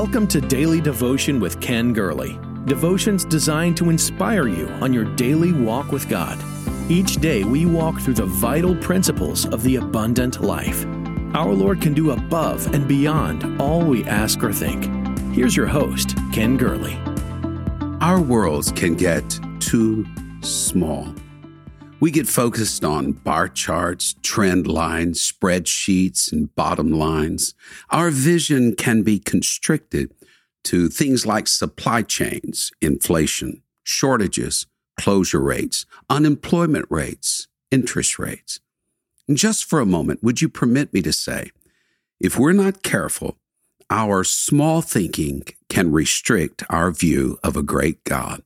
Welcome to Daily Devotion with Ken Gurley. Devotions designed to inspire you on your daily walk with God. Each day we walk through the vital principles of the abundant life. Our Lord can do above and beyond all we ask or think. Here's your host, Ken Gurley. Our worlds can get too small. We get focused on bar charts, trend lines, spreadsheets, and bottom lines. Our vision can be constricted to things like supply chains, inflation, shortages, closure rates, unemployment rates, interest rates. And just for a moment, would you permit me to say, if we're not careful, our small thinking can restrict our view of a great God.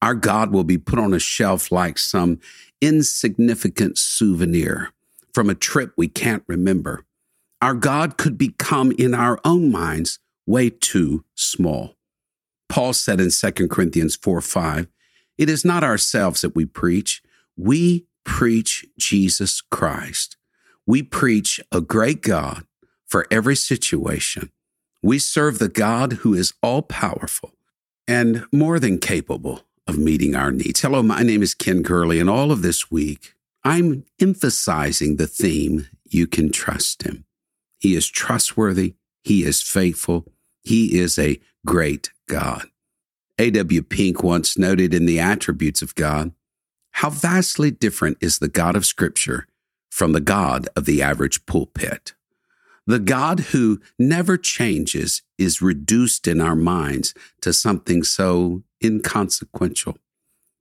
Our God will be put on a shelf like some insignificant souvenir from a trip we can't remember. Our God could become in our own minds way too small. Paul said in 2 Corinthians 4 5, It is not ourselves that we preach, we preach Jesus Christ. We preach a great God for every situation. We serve the God who is all powerful and more than capable of meeting our needs. Hello, my name is Ken Gurley, and all of this week, I'm emphasizing the theme you can trust him. He is trustworthy, he is faithful, he is a great God. A.W. Pink once noted in the attributes of God how vastly different is the God of Scripture from the God of the average pulpit. The God who never changes is reduced in our minds to something so inconsequential.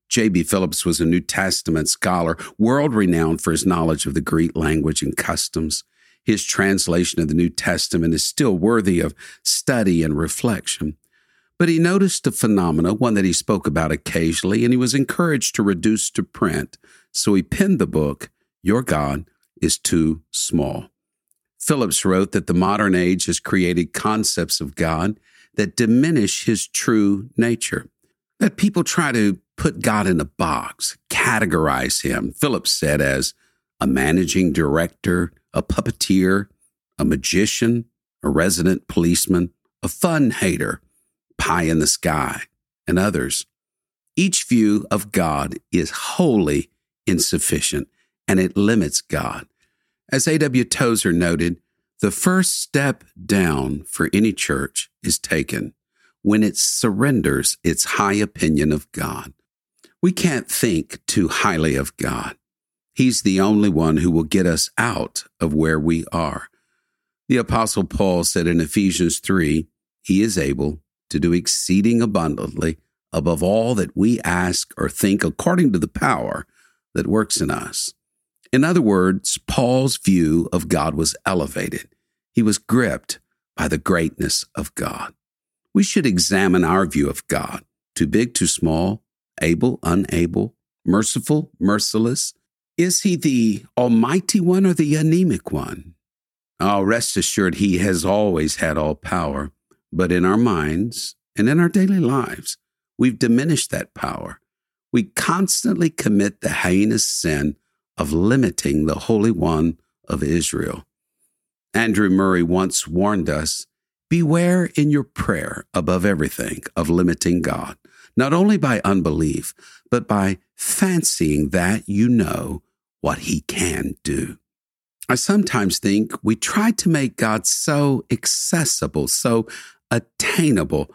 J.B. Phillips was a New Testament scholar, world renowned for his knowledge of the Greek language and customs. His translation of the New Testament is still worthy of study and reflection. But he noticed a phenomena, one that he spoke about occasionally, and he was encouraged to reduce to print. So he penned the book, Your God is Too Small. Phillips wrote that the modern age has created concepts of God that diminish his true nature that people try to put God in a box, categorize him, Phillips said, as a managing director, a puppeteer, a magician, a resident policeman, a fun hater, pie in the sky, and others. Each view of God is wholly insufficient and it limits God. As A.W. Tozer noted, the first step down for any church is taken when it surrenders its high opinion of God. We can't think too highly of God. He's the only one who will get us out of where we are. The Apostle Paul said in Ephesians 3 He is able to do exceeding abundantly above all that we ask or think according to the power that works in us. In other words, Paul's view of God was elevated. He was gripped by the greatness of God we should examine our view of God too big, too small, able, unable, merciful, merciless. Is he the almighty one or the anemic one? Oh, rest assured, he has always had all power, but in our minds and in our daily lives, we've diminished that power. We constantly commit the heinous sin of limiting the Holy One of Israel. Andrew Murray once warned us Beware in your prayer, above everything, of limiting God, not only by unbelief, but by fancying that you know what He can do. I sometimes think we try to make God so accessible, so attainable,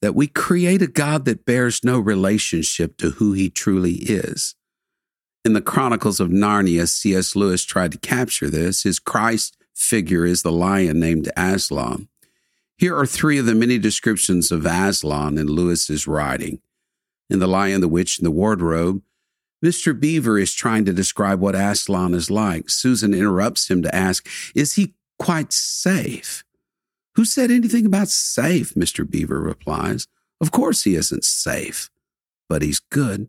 that we create a God that bears no relationship to who He truly is. In the Chronicles of Narnia, C.S. Lewis tried to capture this. His Christ figure is the lion named Aslan. Here are three of the many descriptions of Aslan in Lewis's writing. In The Lion, the Witch, and the Wardrobe, Mr. Beaver is trying to describe what Aslan is like. Susan interrupts him to ask, Is he quite safe? Who said anything about safe? Mr. Beaver replies. Of course he isn't safe, but he's good.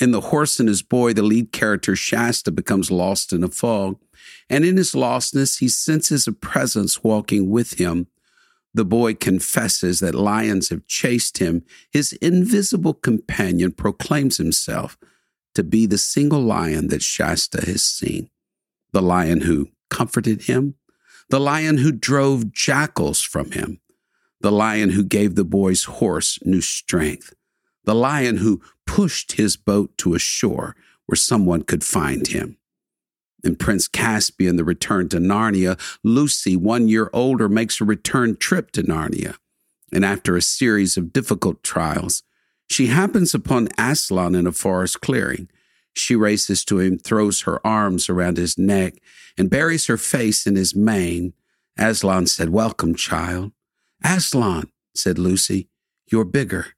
In The Horse and His Boy, the lead character Shasta becomes lost in a fog, and in his lostness, he senses a presence walking with him the boy confesses that lions have chased him. His invisible companion proclaims himself to be the single lion that Shasta has seen, the lion who comforted him, the lion who drove jackals from him, the lion who gave the boy's horse new strength, the lion who pushed his boat to a shore where someone could find him. In Prince Caspian, the return to Narnia, Lucy, one year older, makes a return trip to Narnia. And after a series of difficult trials, she happens upon Aslan in a forest clearing. She races to him, throws her arms around his neck, and buries her face in his mane. Aslan said, Welcome, child. Aslan, said Lucy, you're bigger.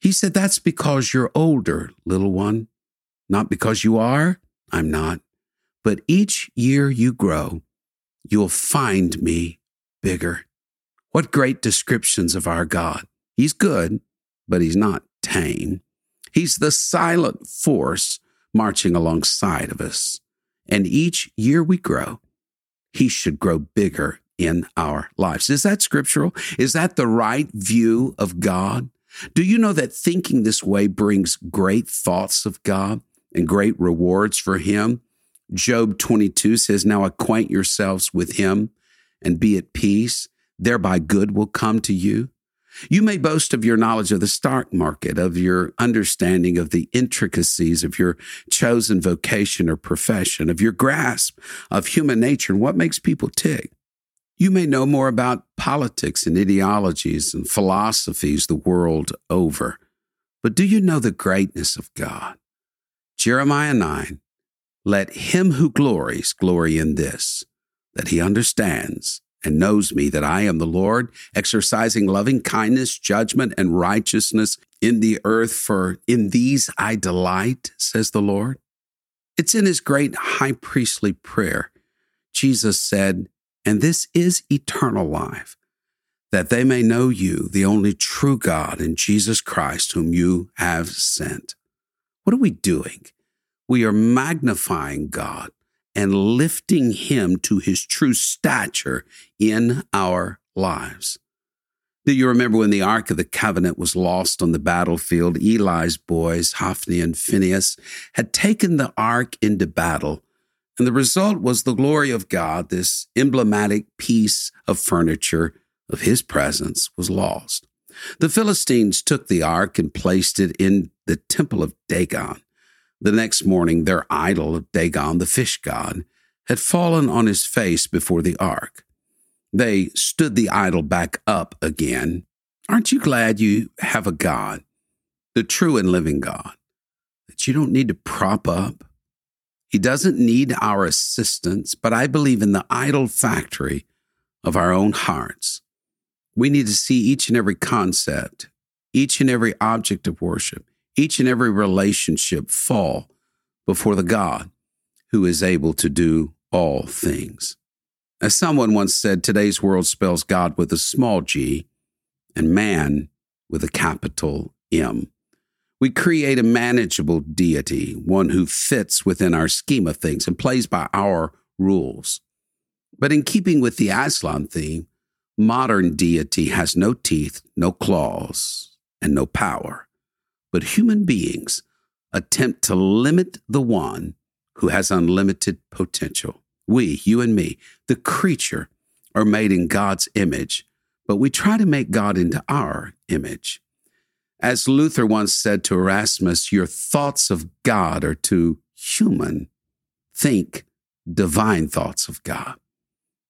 He said, That's because you're older, little one. Not because you are, I'm not. But each year you grow, you'll find me bigger. What great descriptions of our God. He's good, but he's not tame. He's the silent force marching alongside of us. And each year we grow, he should grow bigger in our lives. Is that scriptural? Is that the right view of God? Do you know that thinking this way brings great thoughts of God and great rewards for Him? Job 22 says, Now acquaint yourselves with Him and be at peace, thereby good will come to you. You may boast of your knowledge of the stock market, of your understanding of the intricacies of your chosen vocation or profession, of your grasp of human nature and what makes people tick. You may know more about politics and ideologies and philosophies the world over, but do you know the greatness of God? Jeremiah 9 Let him who glories glory in this, that he understands and knows me that I am the Lord, exercising loving kindness, judgment, and righteousness in the earth, for in these I delight, says the Lord. It's in his great high priestly prayer. Jesus said, And this is eternal life, that they may know you, the only true God, and Jesus Christ, whom you have sent. What are we doing? We are magnifying God and lifting him to his true stature in our lives. Do you remember when the Ark of the Covenant was lost on the battlefield? Eli's boys, Hophni and Phinehas, had taken the Ark into battle, and the result was the glory of God, this emblematic piece of furniture of his presence, was lost. The Philistines took the Ark and placed it in the temple of Dagon. The next morning, their idol, Dagon, the fish god, had fallen on his face before the ark. They stood the idol back up again. Aren't you glad you have a God, the true and living God, that you don't need to prop up? He doesn't need our assistance, but I believe in the idol factory of our own hearts. We need to see each and every concept, each and every object of worship, each and every relationship fall before the God who is able to do all things. As someone once said, today's world spells God with a small g and man with a capital M. We create a manageable deity, one who fits within our scheme of things and plays by our rules. But in keeping with the Aslan theme, modern deity has no teeth, no claws, and no power but human beings attempt to limit the one who has unlimited potential. We, you and me, the creature, are made in God's image, but we try to make God into our image. As Luther once said to Erasmus, your thoughts of God are too human. Think divine thoughts of God.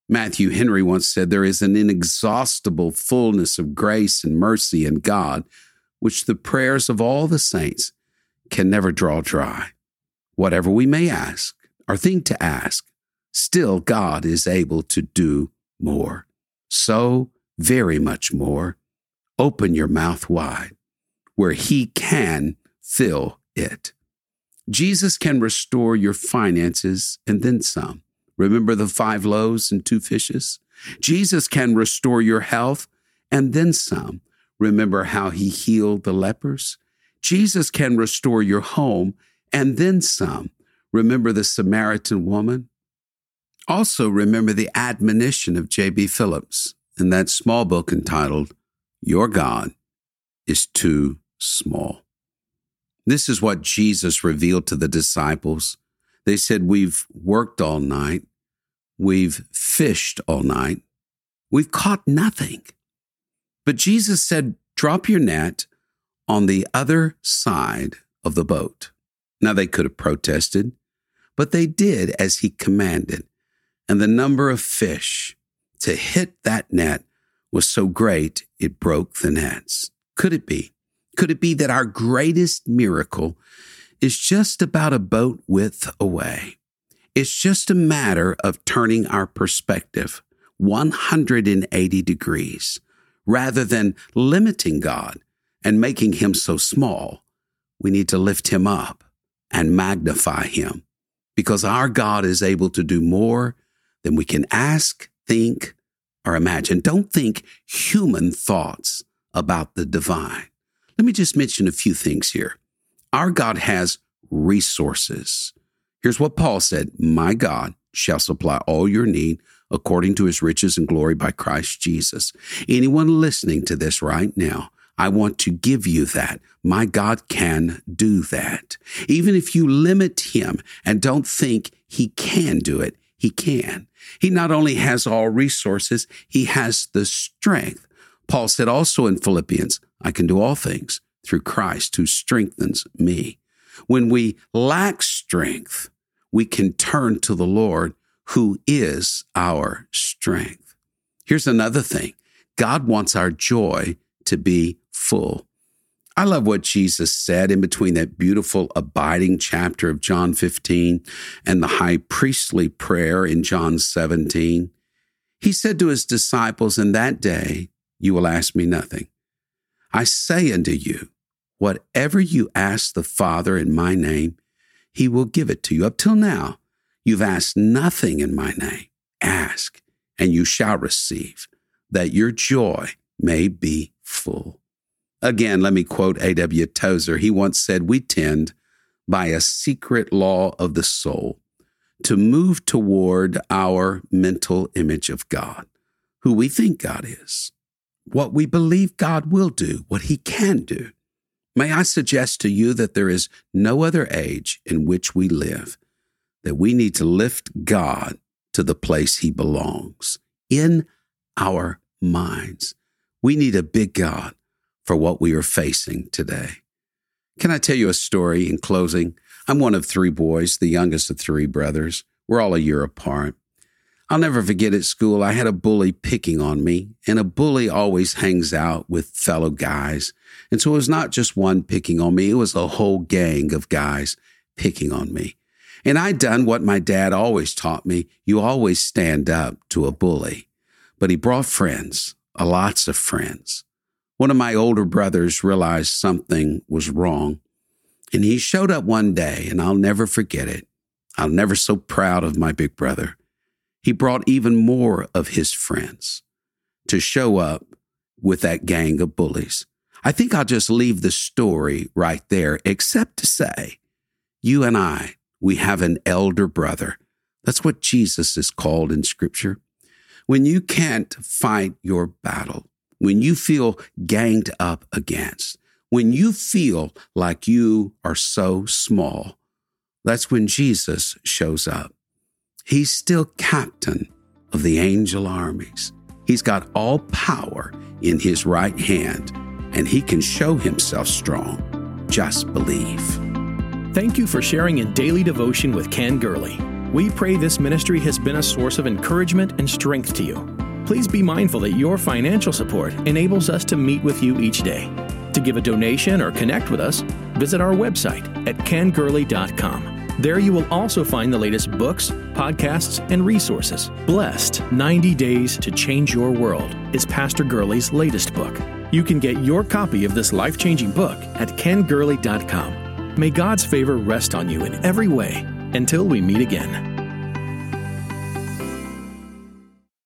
Matthew Henry once said, There is an inexhaustible fullness of grace and mercy in God which the prayers of all the saints can never draw dry. Whatever we may ask or think to ask, still God is able to do more. So very much more. Open your mouth wide where He can fill it. Jesus can restore your finances and then some. Remember the five loaves and two fishes? Jesus can restore your health and then some. Remember how he healed the lepers? Jesus can restore your home and then some. Remember the Samaritan woman? Also, remember the admonition of J.B. Phillips in that small book entitled, Your God is Too Small. This is what Jesus revealed to the disciples. They said, We've worked all night, we've fished all night, we've caught nothing. But Jesus said, drop your net on the other side of the boat. Now they could have protested, but they did as he commanded. And the number of fish to hit that net was so great it broke the nets. Could it be? Could it be that our greatest miracle is just about a boat width away? It's just a matter of turning our perspective 180 degrees rather than limiting God and making him so small. We need to lift him up and magnify him because our God is able to do more than we can ask, think, or imagine. Don't think human thoughts about the divine. Let me just mention a few things here. Our God has resources. Here's what Paul said My God shall supply all your need according to his riches and glory by Christ Jesus. Anyone listening to this right now, I want to give you that. My God can do that. Even if you limit him and don't think he can do it, he can. He not only has all resources, he has the strength. Paul said also in Philippians, I can do all things through Christ who strengthens me. When we lack strength, we can turn to the Lord who is our strength. Here's another thing God wants our joy to be full. I love what Jesus said in between that beautiful abiding chapter of John 15 and the high priestly prayer in John 17. He said to his disciples, In that day you will ask me nothing. I say unto you, whatever you ask the Father in my name, he will give it to you. Up till now, you've asked nothing in my name. Ask, and you shall receive, that your joy may be full. Again, let me quote A.W. Tozer. He once said, We tend, by a secret law of the soul, to move toward our mental image of God, who we think God is, what we believe God will do, what he can do. May I suggest to you that there is no other age in which we live that we need to lift God to the place he belongs in our minds. We need a big God for what we are facing today. Can I tell you a story in closing? I'm one of three boys, the youngest of three brothers. We're all a year apart. I'll never forget at school, I had a bully picking on me, and a bully always hangs out with fellow guys. And so it was not just one picking on me, it was a whole gang of guys picking on me. And I'd done what my dad always taught me you always stand up to a bully. But he brought friends, a lots of friends. One of my older brothers realized something was wrong, and he showed up one day, and I'll never forget it. I'm never so proud of my big brother. He brought even more of his friends to show up with that gang of bullies. I think I'll just leave the story right there, except to say, you and I, we have an elder brother. That's what Jesus is called in scripture. When you can't fight your battle, when you feel ganged up against, when you feel like you are so small, that's when Jesus shows up. He's still captain of the angel armies. He's got all power in his right hand, and he can show himself strong. Just believe. Thank you for sharing in daily devotion with Ken Gurley. We pray this ministry has been a source of encouragement and strength to you. Please be mindful that your financial support enables us to meet with you each day. To give a donation or connect with us, visit our website at kengurley.com. There you will also find the latest books, podcasts, and resources. Blessed 90 Days to Change Your World is Pastor Gurley's latest book. You can get your copy of this life changing book at kengurley.com. May God's favor rest on you in every way until we meet again.